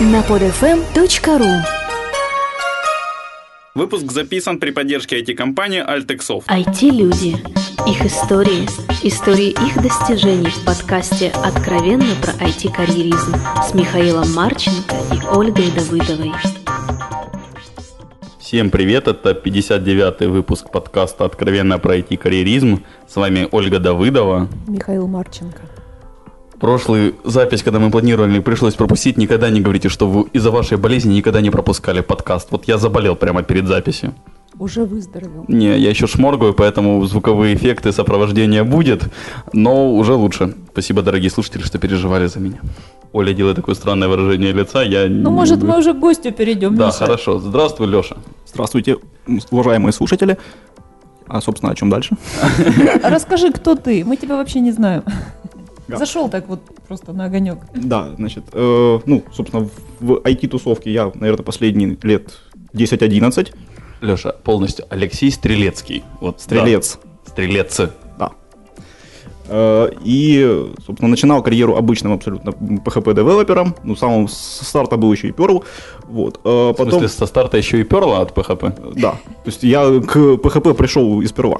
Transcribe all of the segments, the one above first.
на podfm.ru Выпуск записан при поддержке IT-компании Altexoft. IT-люди. Их истории. Истории их достижений в подкасте «Откровенно про IT-карьеризм» с Михаилом Марченко и Ольгой Давыдовой. Всем привет, это 59-й выпуск подкаста «Откровенно про IT-карьеризм». С вами Ольга Давыдова. Михаил Марченко. Прошлую запись, когда мы планировали, пришлось пропустить. Никогда не говорите, что вы из-за вашей болезни никогда не пропускали подкаст. Вот я заболел прямо перед записью. Уже выздоровел. Не, я еще шморгаю, поэтому звуковые эффекты сопровождения будет, но уже лучше. Спасибо, дорогие слушатели, что переживали за меня. Оля делает такое странное выражение лица. Я... Ну, может, мы уже к гостю перейдем, Да, Миша? хорошо. Здравствуй, Леша. Здравствуйте, уважаемые слушатели. А, собственно, о чем дальше? Расскажи, кто ты? Мы тебя вообще не знаем. Да. Зашел так вот просто на огонек. Да, значит, э, ну, собственно, в IT-тусовке я, наверное, последние лет 10-11. Леша, полностью Алексей Стрелецкий. Вот, Стрелец. да. Стрелец. Да. Э, И, собственно, начинал карьеру обычным абсолютно PHP-девелопером. Ну, с самого с старта был еще и Perl. Вот. Э, В смысле, со старта еще и перла от PHP? Да. То есть я к PHP пришел из перла.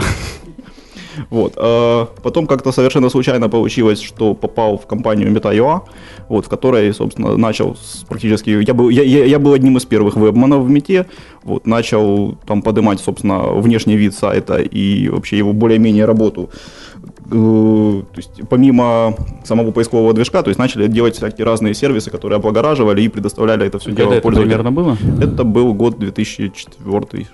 Вот. э, Потом как-то совершенно случайно получилось, что попал в компанию Meta.ua, вот, в которой, собственно, начал с практически... Я был, я, я, я был одним из первых вебманов в Мете, вот, начал там поднимать, собственно, внешний вид сайта и вообще его более-менее работу. Э, То есть помимо самого поискового движка, то есть начали делать всякие разные сервисы, которые облагораживали и предоставляли это все дело Когда это пользователям. примерно было? Это был год 2004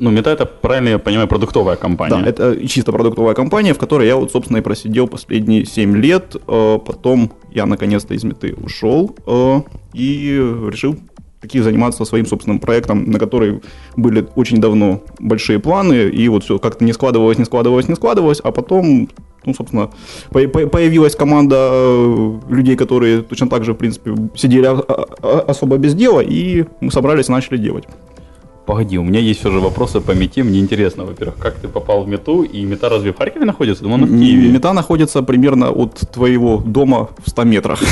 Ну, Мета это, правильно я понимаю, продуктовая компания. Да, это чисто продуктовая компания, в которой я вот, собственно, и просидел последние 7 лет. Э, Потом я наконец-то из меты ушел э, и решил таки заниматься своим собственным проектом, на который были очень давно большие планы, и вот все как-то не складывалось, не складывалось, не складывалось, а потом, ну, собственно, по- по- появилась команда э, людей, которые точно так же, в принципе, сидели о- о- особо без дела, и мы собрались и начали делать. Погоди, у меня есть все же вопросы по Мете. Мне интересно, во-первых, как ты попал в Мету, и Мета разве в Харькове находится? Думаю, она в Киеве. Мета находится примерно от твоего дома в 100 метрах.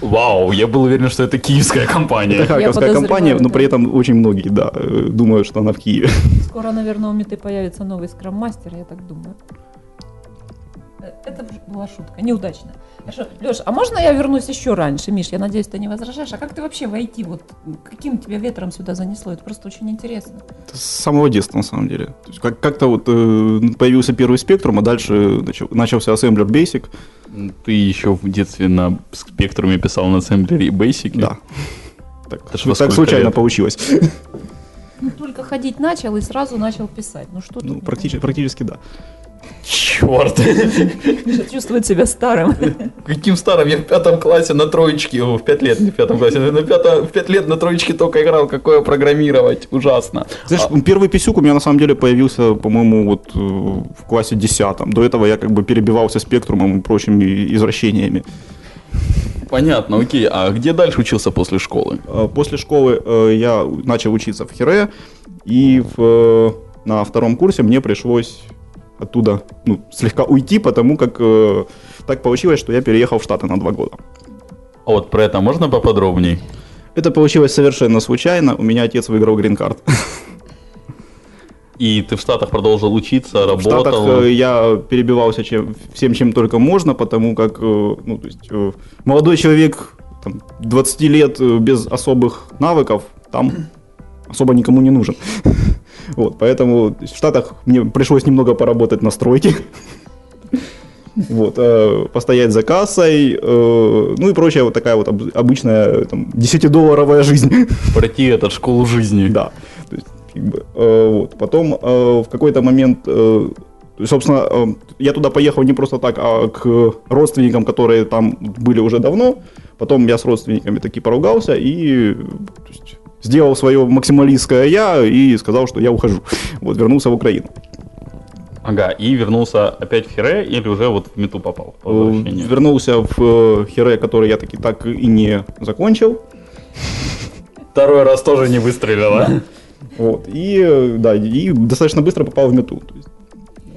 Вау, я был уверен, что это киевская компания. Это харьковская компания, но при этом очень многие, да, думают, что она в Киеве. Скоро, наверное, у Меты появится новый скрам-мастер, я так думаю. Э, Это была шутка, неудачная. Хорошо, Леш, а можно я вернусь еще раньше, Миш? Я надеюсь, ты не возражаешь. А как ты вообще войти? Вот каким тебя ветром сюда занесло? Это просто очень интересно. Это с самого детства, на самом деле. То есть как- как-то вот э, появился первый спектрум, а дальше начал- начался Assembler Basic. Ты еще в детстве на спектруме писал на ассемблере и Basic. Да. Так, Это ж во так сколько случайно лет? получилось. Ну, только ходить начал и сразу начал писать. Ну что Ну, тут? практически, практически да. Черт! Миша чувствует себя старым. Каким старым? Я в пятом классе на троечке, о, в пять лет, не в пятом классе, на пятом, в пять лет на троечке только играл, какое программировать, ужасно. Знаешь, первый писюк у меня на самом деле появился, по-моему, вот э, в классе 10. До этого я как бы перебивался спектрумом и прочими извращениями. Понятно, окей. А где дальше учился после школы? Э, После школы э, я начал учиться в Хире, и в, на втором курсе мне пришлось оттуда ну, слегка уйти, потому как э, так получилось, что я переехал в Штаты на два года. А вот про это можно поподробней? Это получилось совершенно случайно. У меня отец выиграл грин-карт. И ты в Штатах продолжил учиться, В работал? Штатах э, я перебивался чем, всем, чем только можно, потому как э, ну, то есть, э, молодой человек там, 20 лет без особых навыков там особо никому не нужен. Вот, поэтому в Штатах мне пришлось немного поработать на стройке. Вот, э, постоять за кассой, э, ну и прочая вот такая вот об- обычная там, 10-долларовая жизнь. Пройти этот школу жизни. Да. То есть, как бы, э, вот. Потом э, в какой-то момент, э, собственно, э, я туда поехал не просто так, а к родственникам, которые там были уже давно. Потом я с родственниками таки поругался и сделал свое максималистское я и сказал, что я ухожу. Вот, вернулся в Украину. Ага, и вернулся опять в Хире или уже вот в Мету попал по Э? Вернулся в э, Хире, который я таки так и не закончил. Второй раз тоже не выстрелила. Вот. И, э, да, и достаточно быстро попал в мету. То есть,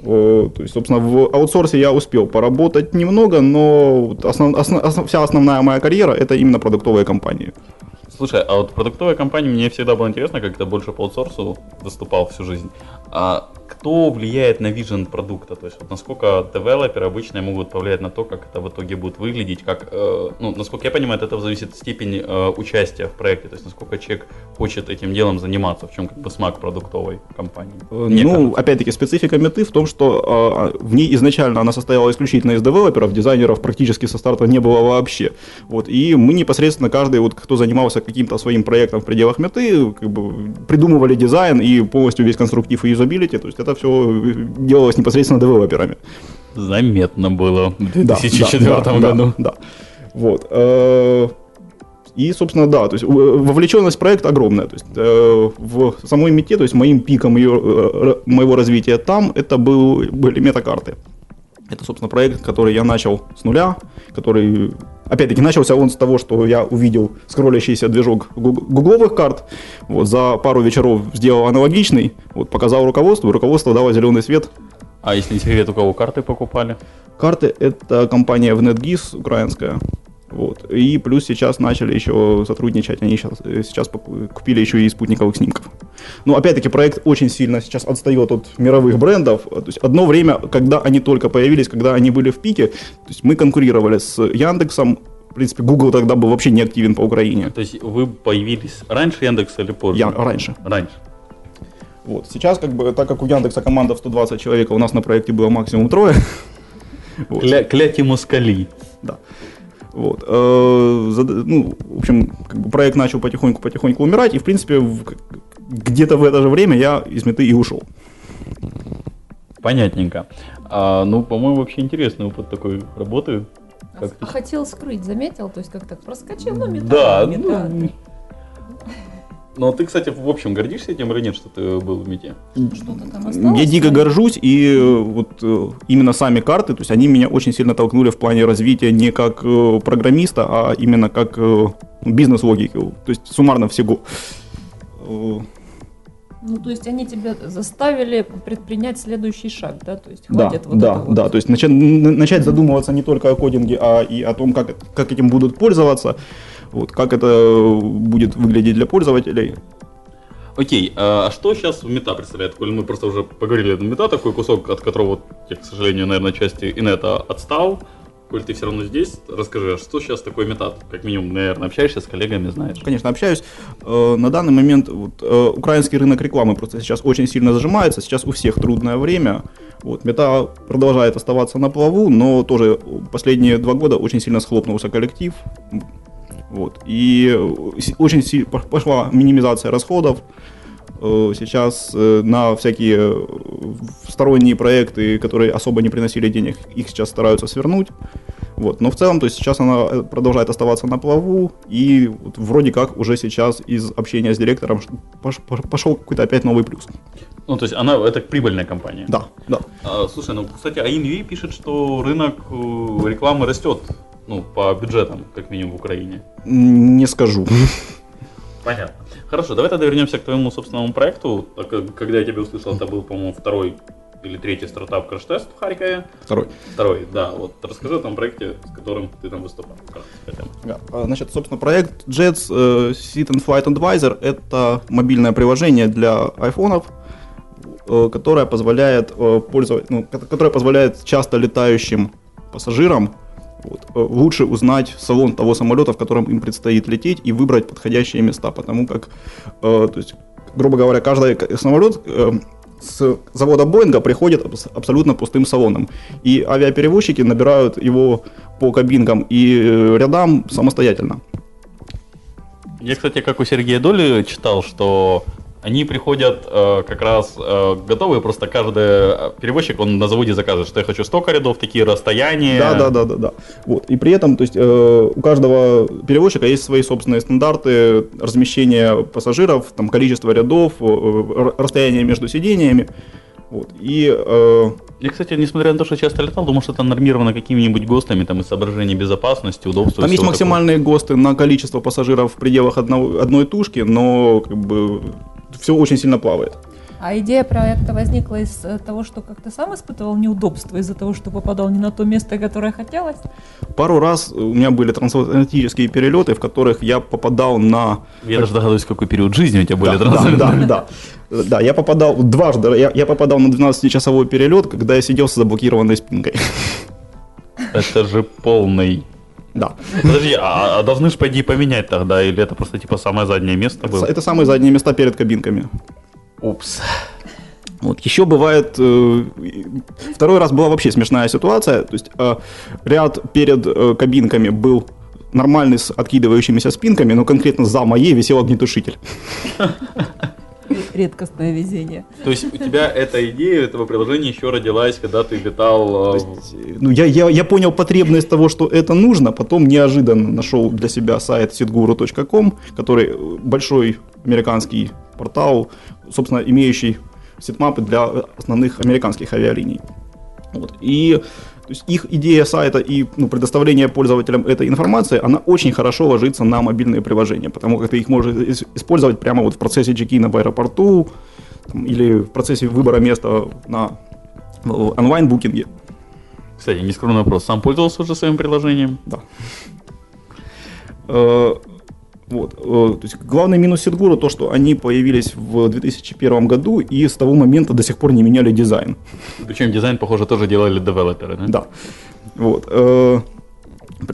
Э, То есть, собственно, в аутсорсе я успел поработать немного, но основ- основ- основ- вся основная моя карьера это именно продуктовые компании. Слушай, а вот продуктовая компания, мне всегда было интересно, как ты больше по аутсорсу выступал всю жизнь. А кто влияет на вижен продукта? То есть вот насколько девелоперы обычно могут повлиять на то, как это в итоге будет выглядеть? Как, э, ну, насколько я понимаю, от этого зависит степень э, участия в проекте. То есть насколько человек хочет этим делом заниматься, в чем как бы смак продуктовой компании. Э, Мне ну, кажется. опять-таки, специфика меты в том, что а, в ней изначально она состояла исключительно из девелоперов, дизайнеров практически со старта не было вообще. Вот, и мы непосредственно, каждый, вот, кто занимался каким-то своим проектом в пределах меты, как бы, придумывали дизайн и полностью весь конструктив и юзабилити, то есть это все делалось непосредственно девелоперами. Заметно было в Да, 2004 да, да, году. Да, да. Вот. э, И, собственно, да, то есть э, вовлеченность в проект огромная. То есть э, в самой мете, то есть моим пиком её, э, моего развития там, это был, были метакарты. Это, собственно, проект, который я начал с нуля, который, опять-таки, начался он с того, что я увидел скроллящийся движок гуг- гугловых карт, вот, за пару вечеров сделал аналогичный, вот, показал руководству, руководство дало зеленый свет, А если не секрет, у кого карты покупали? Карты — это компания в NetGIS украинская. Вот. И плюс сейчас начали еще сотрудничать, они сейчас, э, сейчас поку- купили еще и спутниковых снимков. Но опять-таки проект очень сильно сейчас отстает от мировых брендов. То есть одно время, когда они только появились, когда они были в пике, то есть мы конкурировали с Яндексом, в принципе, Google тогда был вообще не активен по Украине. То есть вы появились раньше Яндекса или позже? Я раньше. Раньше. Вот. Сейчас, как бы, так как у Яндекса команда в 120 человек, а у нас на проекте было максимум трое. Вот. Кля, кляти москали. Да. Вот. э, Ну, в общем, как бы проект начал потихоньку-потихоньку умирать, и, в принципе, где-то в это же время я из меты и ушел. Понятненько. А, ну, по-моему, вообще интересный опыт такой работы. А, Как а ты- хотел скрыть, заметил? То есть как так проскочил, ну, мета, Да, мета. ну, Но ты, кстати, в общем, гордишься этим или нет, что ты был в МИТе? Что-то там осталось? Я дико горжусь, и э, вот э, именно сами карты, то есть они меня очень сильно толкнули в плане развития не как э, программиста, а именно как бизнес-логики, то есть суммарно всего. Ну, то есть они тебя заставили предпринять следующий шаг, да? То есть Да, хватит вот да, вот. да. То есть начать, начать задумываться не только о кодинге, а и о том, как, как этим будут пользоваться, вот, как это будет выглядеть для пользователей. Окей, а что сейчас мета представляет? Коль мы просто уже поговорили, мета такой кусок, от которого я, к сожалению, наверное, части инета отстал. Коль ты все равно здесь, расскажи, а что сейчас такое метат? Как минимум, наверное, общаешься с коллегами, знаешь. Конечно, общаюсь. Э, На данный момент вот, э, украинский рынок рекламы просто сейчас очень сильно зажимается. Сейчас у всех трудное время. Вот, мета продолжает оставаться на плаву, но тоже последние два года очень сильно схлопнулся коллектив. Вот, и э, очень пошла минимизация расходов. Э, Сейчас э, на всякие сторонние проекты, которые особо не приносили денег, их сейчас стараются свернуть. Вот. Но в целом, то есть сейчас она продолжает оставаться на плаву, и вот вроде как уже сейчас из общения с директором пошел какой-то опять новый плюс. Ну, то есть она, это прибыльная компания. Да, да. А, слушай, ну, кстати, АИНВ пишет, что рынок рекламы растет, ну, по бюджетам, как минимум, в Украине. Не скажу. Понятно. Хорошо, давай тогда вернемся к твоему собственному проекту. Э, Когда я тебя услышал, это был, по-моему, второй или третий стартап краш-тест в Харькове. Второй. Второй, да. Вот расскажи о том проекте, с которым ты там выступал. Да. А, Значит, собственно, проект Jets э, Sit and Flight Advisor – это мобильное приложение для айфонов, э, которое позволяет э, пользовать, ну, ко- которое позволяет часто летающим пассажирам вот, э, лучше узнать салон того самолета, в котором им предстоит лететь, и выбрать подходящие места, потому как, э, то есть, грубо говоря, каждый самолет э, с завода Боинга приходит абс- абсолютно пустым салоном, и авиаперевозчики набирают его по кабинкам и э, рядам самостоятельно. Я, кстати, как у Сергея Доли читал, что они приходят э, как раз э, готовые, просто каждый э, перевозчик, он на заводе заказывает, что я хочу столько рядов, такие расстояния. Да, да, да, да, да. Вот. И при этом, то есть, э, у каждого перевозчика есть свои собственные стандарты размещения пассажиров, там количество рядов, э, р- расстояние между сидениями. Вот. И э, Я, кстати, несмотря на то, что часто летал, думал, что это нормировано какими-нибудь ГОСТами, там, из соображений безопасности, удобства. там есть максимальные ГОСТы на количество пассажиров в пределах одного, одной тушки, но как бы все очень сильно плавает. А идея проекта возникла из э, того, что как ты сам испытывал неудобства из-за того, что попадал не на то место, которое хотелось? Пару раз у меня были трансатлантические перелеты, в которых я попадал на... Я даже догадываюсь, какой период жизни у тебя были да, трансатлантические. да, да. Да, я попадал дважды, я, я попадал на 12-часовой перелет, когда я сидел с заблокированной спинкой. Это же полный... Да. Подожди, а, а должны же, по идее, поменять тогда? Или это просто, типа, самое заднее место было? Это самые задние места перед кабинками. Упс. Вот. Еще бывает, э, второй раз была вообще смешная ситуация, то есть э, ряд перед э, кабинками был нормальный с откидывающимися спинками, но конкретно за моей висел огнетушитель. Редкостное везение. То есть у тебя эта идея этого приложения еще родилась, когда ты летал... э, Ну, я, я, я понял потребность того, что это нужно, потом неожиданно нашел для себя сайт sitguru.com, который э, большой американский портал, собственно, имеющий сетмапы для основных американских авиалиний. Вот. И то есть их идея сайта и ну, предоставление пользователям этой информации, она очень хорошо ложится на мобильные приложения, потому как ты их можешь ис- использовать прямо вот в процессе чекина в аэропорту там, или в процессе выбора места на онлайн-букинге. Кстати, нескромный вопрос. Сам пользовался уже своим приложением? Да. Вот. э, То есть главный минус Ситгуру то, что они появились в 2001 году и с того момента до сих пор не меняли дизайн. Причем дизайн, похоже, тоже делали девелоперы, да? Да. Вот. э,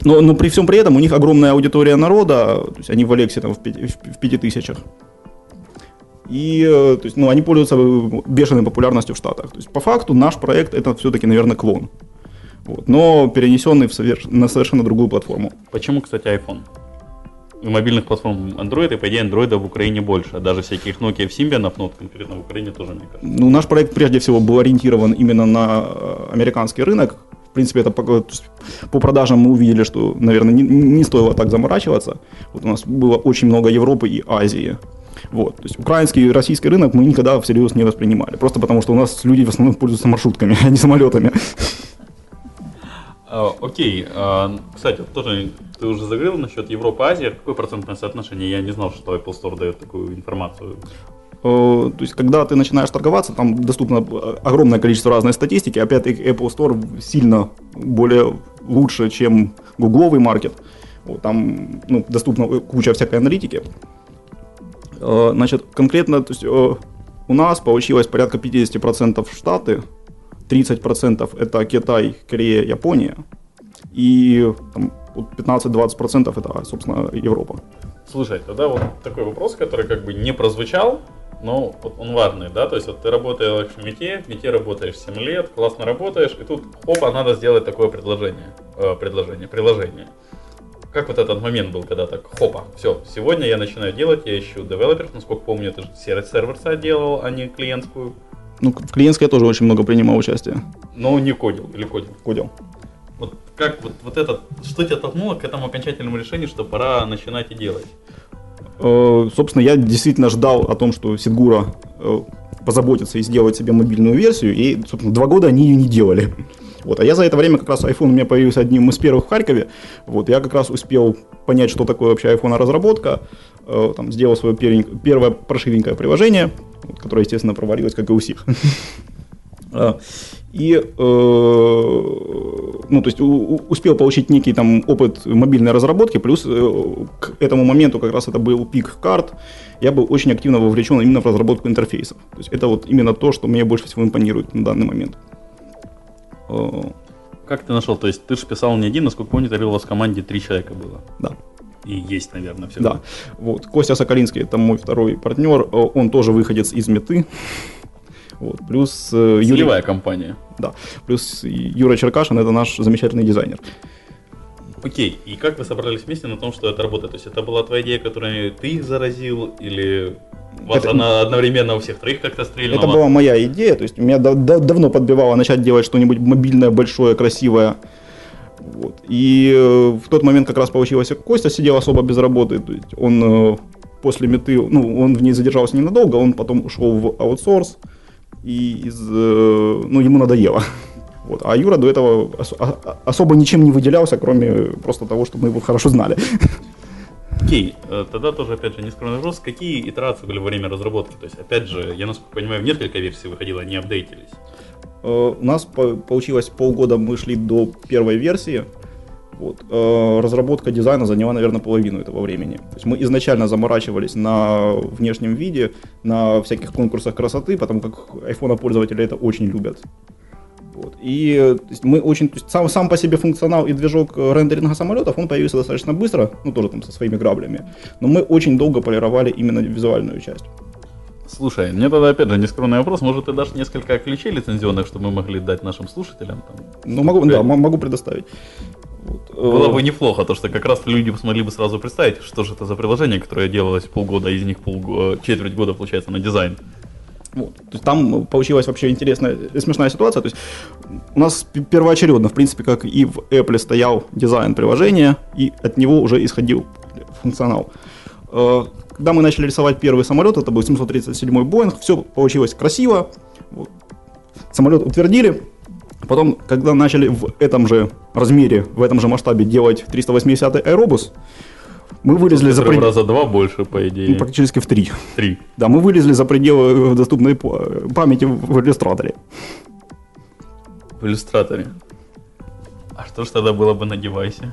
Но, но при всем при этом у них огромная аудитория народа, то есть они в Алексе там в пяти, в в пяти тысячах. И э, то есть, ну, они пользуются бешеной популярностью в Штатах. То есть, по факту наш проект это все-таки, наверное, клон. Вот, но перенесенный в совер- на совершенно другую платформу. Почему, кстати, iPhone? Мобильных платформ Android, и по идее андроида в Украине больше. А Даже всяких Nokia Symbian, ну, вот конкретно в Украине тоже, мне кажется. Ну, наш проект прежде всего был ориентирован именно на э, американский рынок. В принципе, это по, по продажам мы увидели, что, наверное, не, не стоило так заморачиваться. Вот у нас было очень много Европы и Азии. Вот. То есть украинский и российский рынок мы никогда всерьез не воспринимали. Просто потому, что у нас люди в основном пользуются маршрутками, а не самолетами. А, окей, а, кстати, тоже ты уже заговорил насчет Европы, Азии. Какое процентное соотношение? Я не знал, что Apple Store дает такую информацию. Э, То есть, когда ты начинаешь торговаться, там доступно огромное количество разной статистики. Опять-таки, Apple Store сильно более лучше, чем гугловый маркет. Там ну, доступна куча всякой аналитики. Э, Значит, конкретно, то есть, э, у нас получилось порядка 50% Штаты, 30% это Китай, Корея, Япония, и там, вот 15-20% это, собственно, Европа. Слушай, тогда вот такой вопрос, который как бы не прозвучал, но он важный, да, то есть вот ты работаешь в МИТе, в МИТе работаешь 7 лет, классно работаешь, и тут, опа, надо сделать такое предложение, э, предложение, приложение. Как вот этот момент был, когда так, хопа, все, сегодня я начинаю делать, я ищу девелоперов, насколько помню, ты же сервис сервер-сайт делал, а не клиентскую, Ну, в клиентской я тоже очень много принимал участие. но не кодил или кодил. Кодил. Вот как вот, вот это, что тебя толкнуло к этому окончательному решению, что пора начинать и делать? Э, Собственно, я действительно ждал о том, что Сидгура э, позаботится и сделает себе мобильную версию, и, собственно, два года они ее не делали. Вот. А я за это время как раз iPhone у меня появился одним из первых в Харькове. Вот. Я как раз успел понять, что такое вообще iPhone разработка. Э, Там, сделал свое первое прошивенькое приложение, вот, которое, естественно, провалилось, как и у всех. А, И, э, ну, то есть, у- у- успел получить некий там опыт мобильной разработки, плюс э, к этому моменту как раз это был пик карт, я был очень активно вовлечен именно в разработку интерфейсов. То есть, это вот именно то, что мне больше всего импонирует на данный момент. Как ты нашел? То есть ты же писал не один, насколько помню, тогда у вас в команде три человека было. Да. И есть, наверное, все. Да, вот. Костя Соколинский, это мой второй партнер, э, он тоже выходец из Меты. Вот. Плюс э, Юрий, Сырьевая компания. да. Плюс Юра Черкашин, это наш замечательный дизайнер. Окей, и как вы собрались вместе на том, что это работает? То есть это была твоя идея, которой ты их заразил, или вас Это- она одновременно у всех троих как-то стрельнула? Это была моя идея, то есть меня да- да- давно подбивало начать делать что-нибудь мобильное, большое, красивое. Вот. И э, в тот момент как раз получилось, Костя сидел особо без работы, то есть он э, после меты, ну, он в ней задержался ненадолго, он потом ушел в аутсорс, и из, э, ну, ему надоело. Вот. А Юра до этого ос- а- а- особо ничем не выделялся, кроме просто того, что мы его хорошо знали. Окей, э, тогда тоже, опять же, нескромный вопрос. Какие итерации были во время разработки? То есть, опять же, я, насколько понимаю, в несколько версий выходило, они апдейтились. Э, У нас по- получилось полгода мы шли до первой версии. Вот. Э, Разработка дизайна заняла, наверное, половину этого времени. То есть мы изначально заморачивались на внешнем виде, на всяких конкурсах красоты, потому как iPhone пользователи это очень любят. Вот. И э, есть мы очень, то есть сам, сам по себе функционал и движок э, рендеринга самолетов, он появился достаточно быстро, ну тоже там со своими граблями, но мы очень долго полировали именно визуальную часть. Слушай, мне тогда, опять же, нескромный вопрос. Может, ты дашь несколько ключей лицензионных, чтобы мы могли дать нашим слушателям? Там, Ну, могу, да, могу предоставить. Вот. Было Э, бы неплохо, то что как раз люди смогли бы сразу представить, что же это за приложение, которое делалось полгода, из них полго... четверть года, получается, на дизайн. Вот. То есть там получилась вообще интересная, смешная ситуация. То есть у нас первоочередно, в принципе, как и в Apple стоял дизайн приложения, и от него уже исходил функционал. Э, Когда мы начали рисовать первый самолет, это был 737 Boeing, все получилось красиво. Вот. Самолет утвердили. Потом, когда начали в этом же размере, в этом же масштабе делать 380 Aerobus, мы вылезли за Который в пред- раза два больше, по идее. ну, практически в три. Три. Да, мы вылезли за пределы э, доступной п- памяти в иллюстраторе. В иллюстраторе. А что ж тогда было бы на девайсе?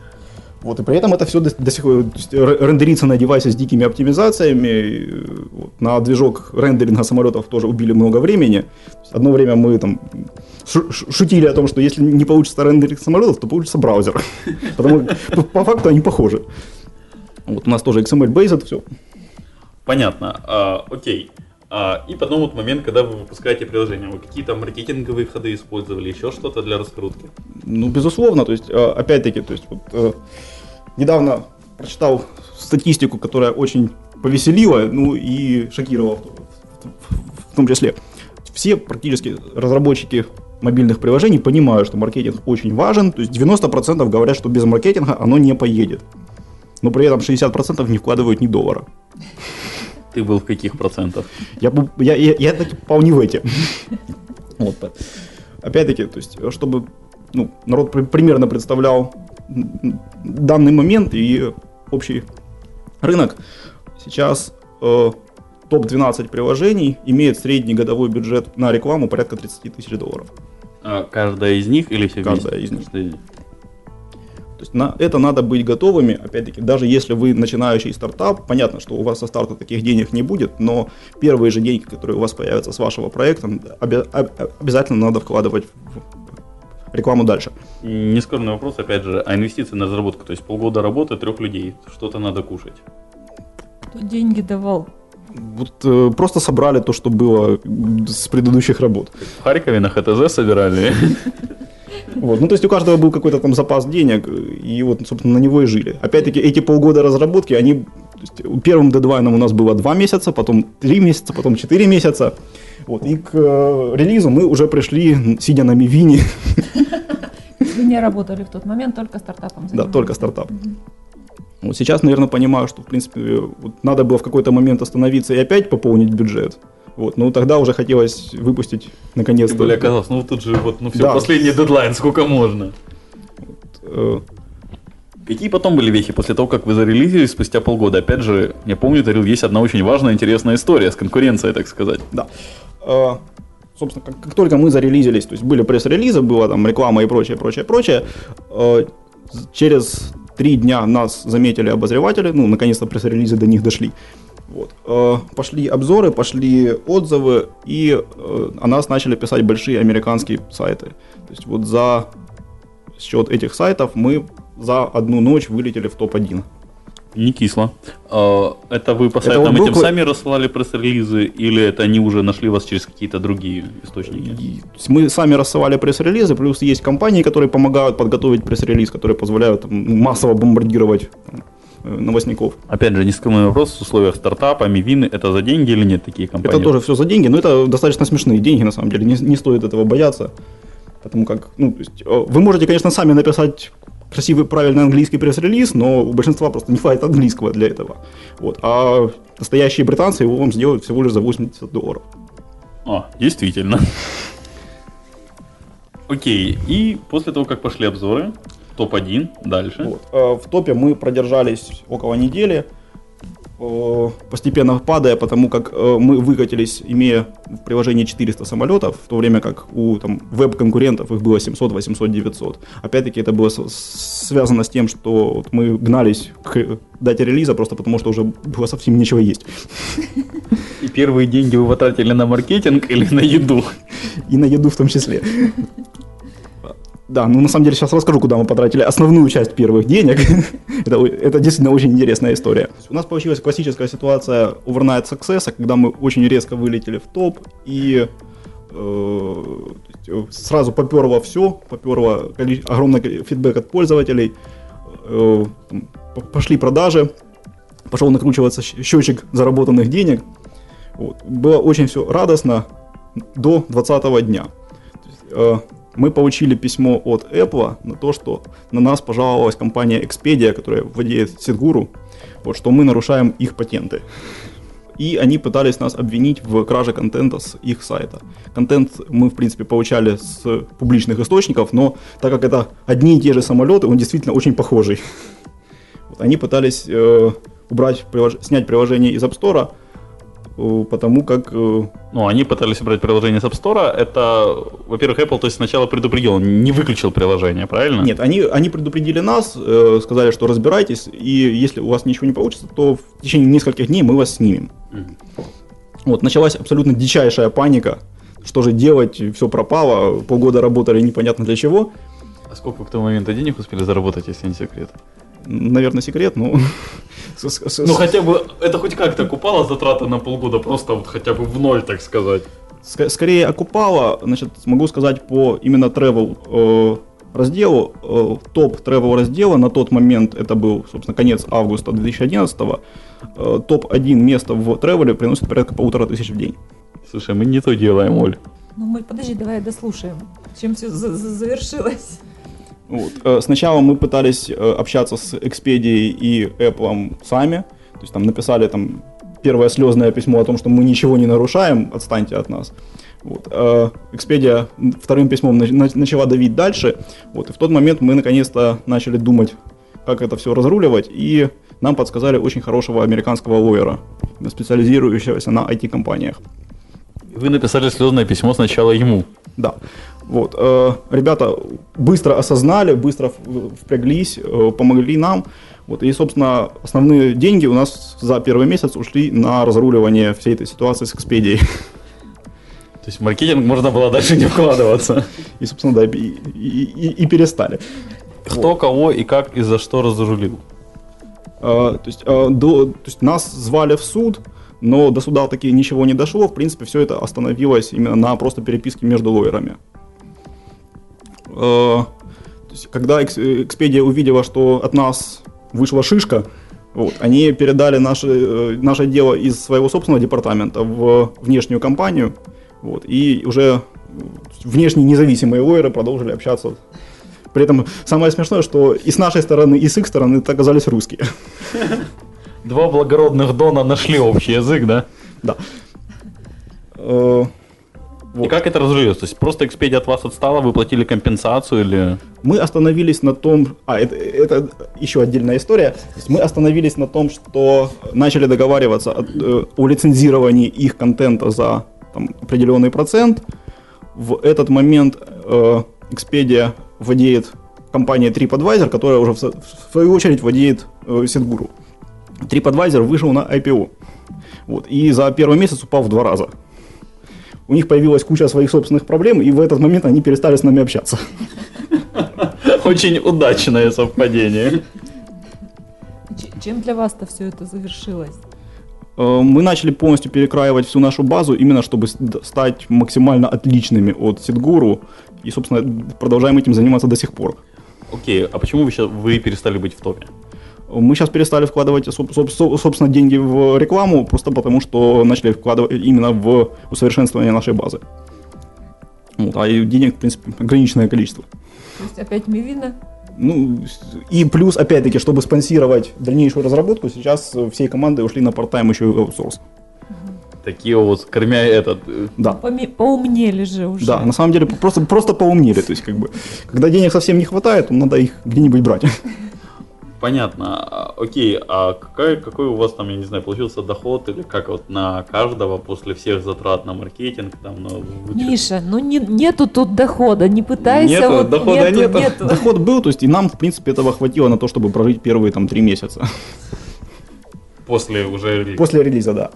Вот, и при этом это все до, до сих пор р- рендерится на девайсе с дикими оптимизациями. э, вот, на движок рендеринга самолетов тоже убили много времени. Одно время мы там шу- шу- шутили о том, что если не получится рендеринг самолетов, то получится браузер. Потому по факту они похожи. Вот у нас тоже XML-based, все. Понятно. А, окей. А, и потом вот момент, когда вы выпускаете приложение. Вы какие-то маркетинговые ходы использовали, еще что-то для раскрутки? Ну, безусловно, то есть, э, опять-таки, то есть, вот, э, недавно прочитал статистику, которая очень повеселила, ну и шокировала в том числе. Все практически разработчики мобильных приложений понимают, что маркетинг очень важен, то есть 90% говорят, что без маркетинга оно не поедет. Но при этом 60% не вкладывают ни доллара. Ты был в каких процентах? Я, я, я, я таки попал не в эти. Вот. так. Опять-таки, то есть, чтобы ну, народ при- примерно представлял данный момент и общий рынок, сейчас э, топ-12 приложений имеет средний годовой бюджет на рекламу порядка 30 тысяч долларов. А, каждая из них или все Каждая вместе? из них. То есть на это надо быть готовыми. Опять-таки, даже если вы начинающий стартап, понятно, что у вас со старта таких денег не будет, но первые же деньги, которые у вас появятся с вашего проекта, обя- об- обязательно надо вкладывать в рекламу дальше. Нескромный вопрос, опять же, а инвестиции на разработку, то есть полгода работы, трех людей, что-то надо кушать. Кто деньги давал? Вот э, просто собрали то, что было с предыдущих работ. В Харькове на ХТЗ собирали. Вот. Ну, то есть у каждого был какой-то там запас денег, и вот, собственно, на него и жили. Опять-таки, эти полгода разработки, они... первым дедлайном у нас было 2 месяца, потом 3 месяца, потом 4 месяца. Вот. И к э, релизу мы уже пришли, сидя на Мивине, Вы не работали в тот момент, только стартапом да, занимались. только стартап. Вот сейчас, наверное, понимаю, что, в принципе, вот надо было в какой-то момент остановиться и опять пополнить бюджет. Вот, ну тогда уже хотелось выпустить Тем наконец-то. более оказалось, ну тут же вот, ну все, Да. последний дедлайн, сколько можно. э, Какие потом были вехи после того, как вы зарелизились спустя полгода? Опять же, я помню, Тарил, есть одна очень важная, интересная история с конкуренцией, так сказать. Да. Э, Собственно, как, как только мы зарелизились, то есть были пресс-релизы, была там реклама и прочее, прочее, прочее, э, через три дня нас заметили обозреватели, ну, наконец-то пресс-релизы до них дошли. Вот. Э, Пошли обзоры, пошли отзывы, и э, о нас начали писать большие американские сайты. То есть вот за счет этих сайтов мы за одну ночь вылетели в топ-1. Не кисло. А, Это вы по Это сайтам вот был этим сами рассылали пресс-релизы, или это они уже нашли вас через какие-то другие источники? Мы сами рассылали пресс-релизы, плюс есть компании, которые помогают подготовить пресс-релиз, которые позволяют там, массово бомбардировать э, новостников. Опять же, нескромный вопрос в условиях стартапа, мивины, это за деньги или нет такие компании? Это тоже все за деньги, но это достаточно смешные деньги, на самом деле, не, не стоит этого бояться. Потому как, ну, то есть, э, вы можете, конечно, сами написать красивый, правильный английский пресс-релиз, но у большинства просто не хватит английского для этого. Вот. А настоящие британцы его вам сделают всего лишь за 80 долларов. А, действительно. Окей, и после того, как пошли обзоры, топ-1, дальше. Вот. Э, В топе мы продержались около недели. э, постепенно падая, потому как э, мы выкатились, имея в приложении 400 самолетов, в то время как у там, веб-конкурентов их было 700, 800, 900. Опять-таки это было с- связано с тем, что вот мы гнались к дате релиза просто потому, что уже было совсем нечего есть. И первые деньги вы потратили на маркетинг или на еду? И на еду в том числе. Да, ну на самом деле сейчас расскажу, куда мы потратили основную часть первых денег. это, это действительно очень интересная история. У нас получилась классическая ситуация overnight success, когда мы очень резко вылетели в топ и э, э, сразу поперло все, поперло огромный фидбэк от пользователей, э, пошли продажи, пошел накручиваться счетчик заработанных денег. Вот. Было очень все радостно до 20 дня. То есть, э, мы получили письмо от Apple на то, что на нас пожаловалась компания Expedia, которая владеет Сидгуру, вот, что мы нарушаем их патенты. И они пытались нас обвинить в краже контента с их сайта. Контент мы, в принципе, получали с публичных источников, но так как это одни и те же самолеты, он действительно очень похожий. Вот, они пытались э, убрать, прилож- снять приложение из App Store, потому как э, Ну, они пытались убрать приложение с App Store. Это, во-первых, Apple то есть сначала предупредил, он не выключил приложение, правильно? Нет, они, они предупредили нас, э, сказали, что разбирайтесь, и если у вас ничего не получится, то в течение нескольких дней мы вас снимем. Мгм. Вот, началась абсолютно дичайшая паника. Что же делать? Все пропало, полгода работали непонятно для чего. А сколько к тому моменту денег успели заработать, если не секрет? Наверное, секрет, но... Ну, хотя бы, это хоть как-то купало затраты на полгода, просто вот хотя бы в ноль, так сказать. Ск- Скорее окупало, значит, могу сказать по именно travel э, разделу, э, топ travel раздела на тот момент, это был, собственно, конец августа 2011 э, топ-1 место в тревеле приносит порядка полутора тысяч в день. Слушай, мы не то делаем, Оль. Ну мы, подожди, давай дослушаем, чем все завершилось. Вот. Э, Сначала мы пытались э, общаться с Expedia и Apple сами, то есть там написали там первое слезное письмо о том, что мы ничего не нарушаем, отстаньте от нас. Вот. Э, Expedia вторым письмом на- на- начала давить дальше, вот. и в тот момент мы наконец-то начали думать, как это все разруливать, и нам подсказали очень хорошего американского лоера, специализирующегося на IT-компаниях. Вы написали слезное письмо сначала ему. Да. Вот. э, ребята быстро осознали, быстро впряглись, э, помогли нам. Вот. И, собственно, основные деньги у нас за первый месяц ушли на разруливание всей этой ситуации с Expedia. То есть в маркетинг можно было дальше не вкладываться. И, собственно, да, и, и- и- и перестали. Кто, кого и как и за что разрулил. Э, То есть, э, до, то есть нас звали в суд, но до суда таки ничего не дошло. В принципе, все это остановилось именно на просто переписке между лоерами. Э, когда Экс- Expedia увидела, что от нас вышла шишка, вот, они передали наше, э, наше дело из своего собственного департамента в внешнюю компанию, вот, и уже внешние независимые лоеры продолжили общаться. При этом самое смешное, что и с нашей стороны, и с их стороны это оказались русские. Два благородных Дона нашли общий язык, да? Да. Э, И Вот. как это разрулилось? То есть просто Expedia от вас отстала, вы платили компенсацию или... Мы остановились на том, а это, это еще отдельная история. Мы остановились на том, что начали договариваться о, э, о лицензировании их контента за там, определенный процент. В этот момент э, Expedia владеет компания TripAdvisor, которая уже в, свою очередь владеет э. TripAdvisor вышел на IPO. Вот, и за первый месяц упал в два раза. У них появилась куча своих собственных проблем, и в этот момент они перестали с нами общаться. Очень удачное совпадение. Чем для вас-то все это завершилось? Э, Мы начали полностью перекраивать всю нашу базу, именно чтобы стать максимально отличными от Сидгуру. И, собственно, продолжаем этим заниматься до сих пор. Окей, а почему вы, сейчас, вы перестали быть в топе? Мы сейчас перестали вкладывать, соб- соб- соб- собственно, деньги в рекламу, просто потому что начали вкладывать именно в усовершенствование нашей базы. Вот, а денег, в принципе, ограниченное количество. То есть опять Мивина? Ну, и плюс, опять-таки, чтобы спонсировать дальнейшую разработку, сейчас всей команды ушли на парт-тайм еще и аутсорс. Такие вот, кормя этот... э, Да. Поме- поумнели же уже. Да, на самом деле просто, просто поумнели. То есть, как бы, когда денег совсем не хватает, надо их где-нибудь брать. Понятно. А, Окей, а какая, какой у вас там, я не знаю, получился доход или как вот на каждого после всех затрат на маркетинг, там, на вычет- Миша, ну не, нету тут дохода, не пытайся. Нету, вот, дохода нету. Доход был, то есть и нам, в принципе, этого хватило на то, чтобы прожить первые там три месяца. после уже релиза? После релиза, да.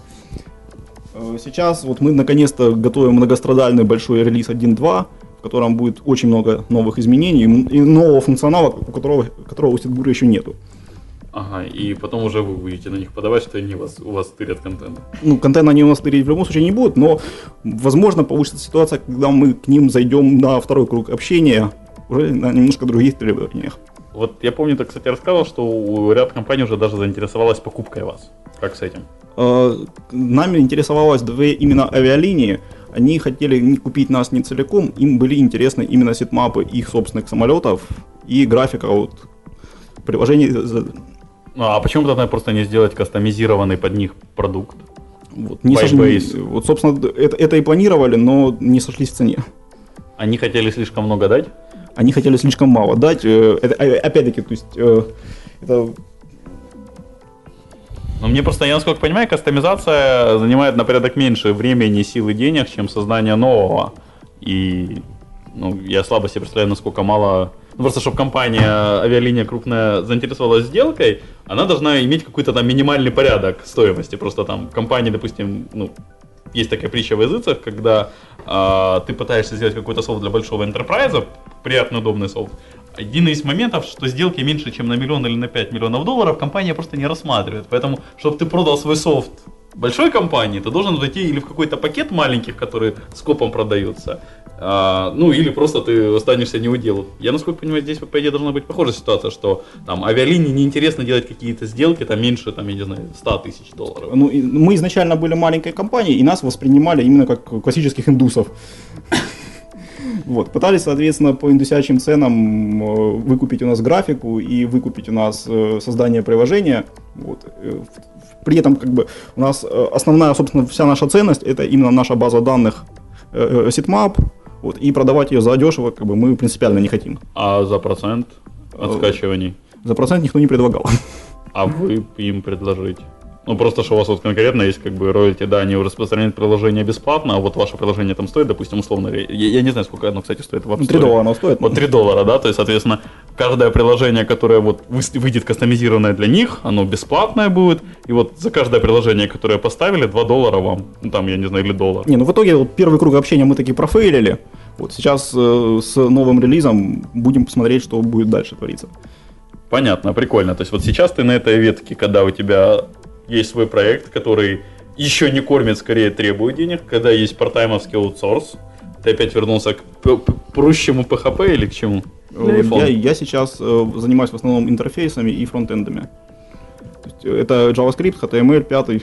Э, Сейчас вот мы наконец-то готовим многострадальный большой релиз 1.2, в котором будет очень много новых изменений и нового функционала, у которого, которого у Ситгура еще нету. Ага, и потом уже вы будете на них подавать, что они вас, у вас тырят контент. Ну, контент они у нас тырить в любом случае не будут, но, возможно, получится ситуация, когда мы к ним зайдем на второй круг общения уже на немножко других требованиях. Вот я помню, ты, кстати, рассказывал, что у ряд компаний уже даже заинтересовалась покупкой вас. Как с этим? Э, Нами интересовалось две именно авиалинии. Они хотели не купить нас не целиком, им были интересны именно сетмапы их собственных самолетов и графика вот приложений. Ну, а почему тогда просто не сделать кастомизированный под них продукт? Вот, не White сошли- base. вот, собственно, это, это и планировали, но не сошлись в цене. Они хотели слишком много дать? Они хотели слишком мало дать. Э, это, а- опять-таки, то есть э, это Но мне просто, я насколько понимаю, кастомизация занимает на порядок меньше времени, сил и денег, чем создание нового. И ну, я слабо себе представляю, насколько мало... Ну, просто, чтобы компания, авиалиния крупная заинтересовалась сделкой, она должна иметь какой-то там минимальный порядок стоимости. Просто там компания, допустим, ну, есть такая притча в языцах, когда а, ты пытаешься сделать какой-то софт для большого enterprise, приятный, удобный софт. Один из моментов, что сделки меньше, чем на миллион или на 5 миллионов долларов, компания просто не рассматривает. Поэтому, чтобы ты продал свой софт большой компании, ты должен зайти или в какой-то пакет маленьких, которые скопом продаются, а, ну или просто ты останешься не у дела. Я, насколько понимаю, здесь, по идее, должна быть похожая ситуация, что там авиалинии неинтересно делать какие-то сделки, там меньше, там, я не знаю, 100 тысяч долларов. Ну, мы изначально были маленькой компанией, и нас воспринимали именно как классических индусов. Вот, пытались, соответственно, по индусячим ценам э, выкупить у нас графику и выкупить у нас э, создание приложения. Вот. э, При этом, как бы, у нас основная, собственно, вся наша ценность это именно наша база данных Sitmap, вот, и продавать ее за дешево, как бы, мы принципиально не хотим. А за процент от скачиваний? За процент никто не предлагал. А вы им предложите? Ну, просто, что у вас вот конкретно есть как бы роялти, да, они распространяют приложение бесплатно, а вот ваше приложение там стоит, допустим, условно, я, я не знаю, сколько оно, кстати, стоит в App 3 Store. доллара оно стоит. Вот 3 доллара, да, то есть, соответственно, каждое приложение, которое вот вы- выйдет кастомизированное для них, оно бесплатное будет, и вот за каждое приложение, которое поставили, 2 доллара вам, ну, там, я не знаю, или доллар. Не, ну в итоге вот первый круг общения мы таки профейлили. Вот сейчас э, с новым релизом будем посмотреть, что будет дальше твориться. Понятно, прикольно. То есть вот сейчас ты на этой ветке, когда у тебя есть свой проект, который еще не кормит, скорее требует денег, когда есть партаймовский аутсорс, ты опять вернулся к прущему PHP или к чему? Э. Я, я сейчас э, занимаюсь в основном интерфейсами и фронтендами. Э, это JavaScript, HTML, 5.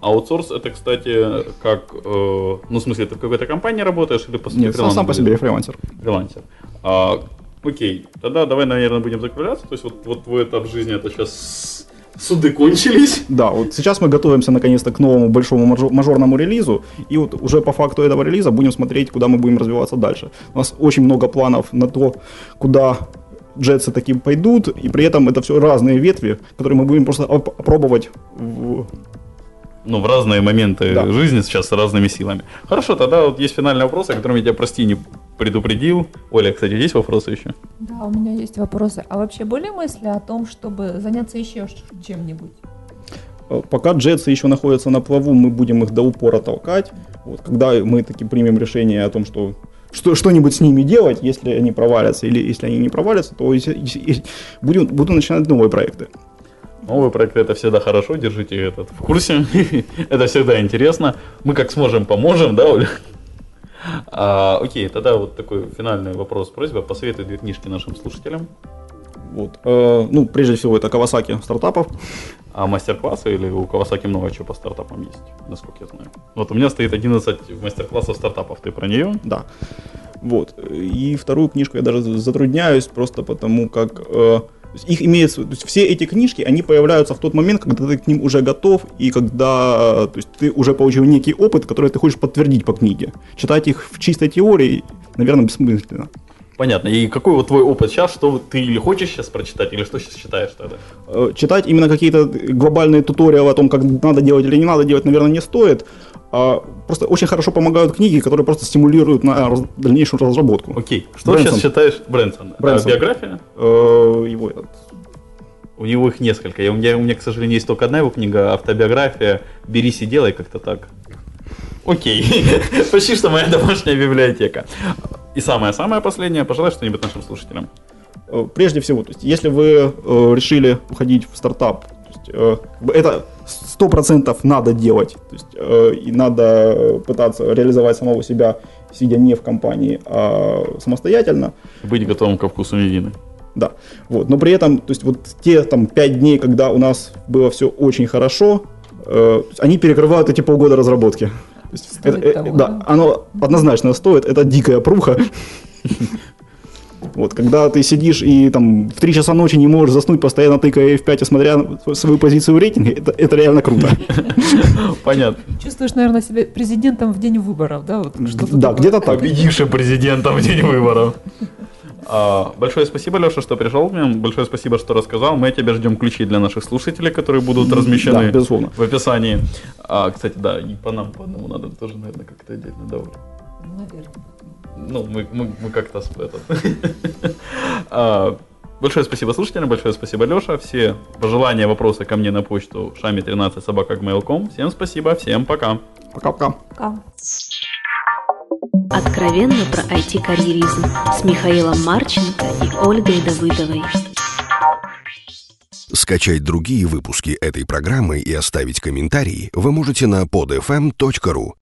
Аутсорс это, кстати, как, э, ну, в смысле, ты в какой-то компании работаешь или по Нет, сам, сам по себе я фрилансер. Фрилансер. А, окей, тогда давай, наверное, будем закругляться. То есть вот, вот твой этап жизни, это сейчас суды кончились. Да, вот сейчас мы готовимся наконец-то к новому большому мажо- мажорному релизу, и вот уже по факту этого релиза будем смотреть, куда мы будем развиваться дальше. У нас очень много планов на то, куда джетсы таким пойдут, и при этом это все разные ветви, которые мы будем просто оп- опробовать в ну, в разные моменты Да. жизни сейчас с разными силами. Хорошо, тогда вот есть финальный вопрос, о котором я тебя, прости, не предупредил. Оля, кстати, есть вопросы еще? Да, у меня есть вопросы. А вообще были мысли о том, чтобы заняться еще чем-нибудь? Э, Пока джетсы еще находятся на плаву, мы будем их до упора толкать. Вот, когда мы таки примем решение о том, что что, что-нибудь с ними делать, если они провалятся или если они не провалятся, то если- будем, буду начинать новые проекты. Новые проекты это всегда хорошо, держите этот в курсе. это всегда интересно. Мы как сможем, поможем, да, Оля? А, окей, тогда вот такой финальный вопрос, просьба, посоветуй две книжки нашим слушателям. Вот. Э, ну, прежде всего, это Кавасаки стартапов. А мастер-классы или у Кавасаки много чего по стартапам есть, насколько я знаю. Вот у меня стоит 11 мастер-классов стартапов, ты про нее? Да. Вот. И вторую книжку я даже затрудняюсь, просто потому как э, есть их имеется, то есть все эти книжки, они появляются в тот момент, когда ты к ним уже готов, и когда то есть ты уже получил некий опыт, который ты хочешь подтвердить по книге. Читать их в чистой теории, наверное, бессмысленно. Понятно. И какой вот твой опыт сейчас? Что ты или хочешь сейчас прочитать, или что сейчас читаешь тогда? Э, Читать именно какие-то глобальные туториалы о том, как надо делать или не надо делать, наверное, не стоит. А просто очень хорошо помогают книги, которые просто стимулируют на раз- дальнейшую разработку. Окей. Что Брэнсон. сейчас читаешь? Брэнсон. А, Брэнсон. биография? Э, Его этот, У него их несколько. Я, у, меня, у меня, к сожалению, есть только одна его книга, автобиография «Берись и делай» как-то так. Окей. Почти что моя домашняя библиотека. И самое-самое последнее, пожелай что-нибудь нашим слушателям. Э, Прежде всего, то есть, если вы э, решили уходить в стартап, есть, э, это сто процентов надо делать, то есть, э, и надо пытаться реализовать самого себя, сидя не в компании, а самостоятельно, Быть готовым ко вкусу медины. да. Вот. Но при этом, то есть вот те там пять дней, когда у нас было все очень хорошо, э, они перекрывают эти полгода разработки. Стоит это- того, да? оно однозначно стоит, это дикая пруха. Вот, когда ты сидишь и там в 3 часа ночи не можешь заснуть, постоянно тыкая F5 и смотря на свою позицию в рейтинге, это, это реально круто. Понятно. Чувствуешь, наверное, себя президентом в день выборов, да? Вот что-то Да, где-то так. Победившим президентом в день выборов. А, большое спасибо, Леша, что пришел к нам. Большое спасибо, что рассказал. Мы тебя ждем ключи для наших слушателей, которые будут размещены Да, безусловно. в описании. А, кстати, да, и по нам по одному надо тоже, наверное, как-то отдельно давать. Наверное. Ну, мы, мы, мы как-то с- этот. А, Большое спасибо слушателям, большое спасибо, Леша. Все пожелания, вопросы ко мне на почту шами 13 собака Всем спасибо, всем пока. Пока-пока. Пока. Откровенно про IT-карьеризм с Михаилом Марченко и Ольгой Давыдовой. Скачать другие выпуски этой программы и оставить комментарии вы можете на podfm.ru.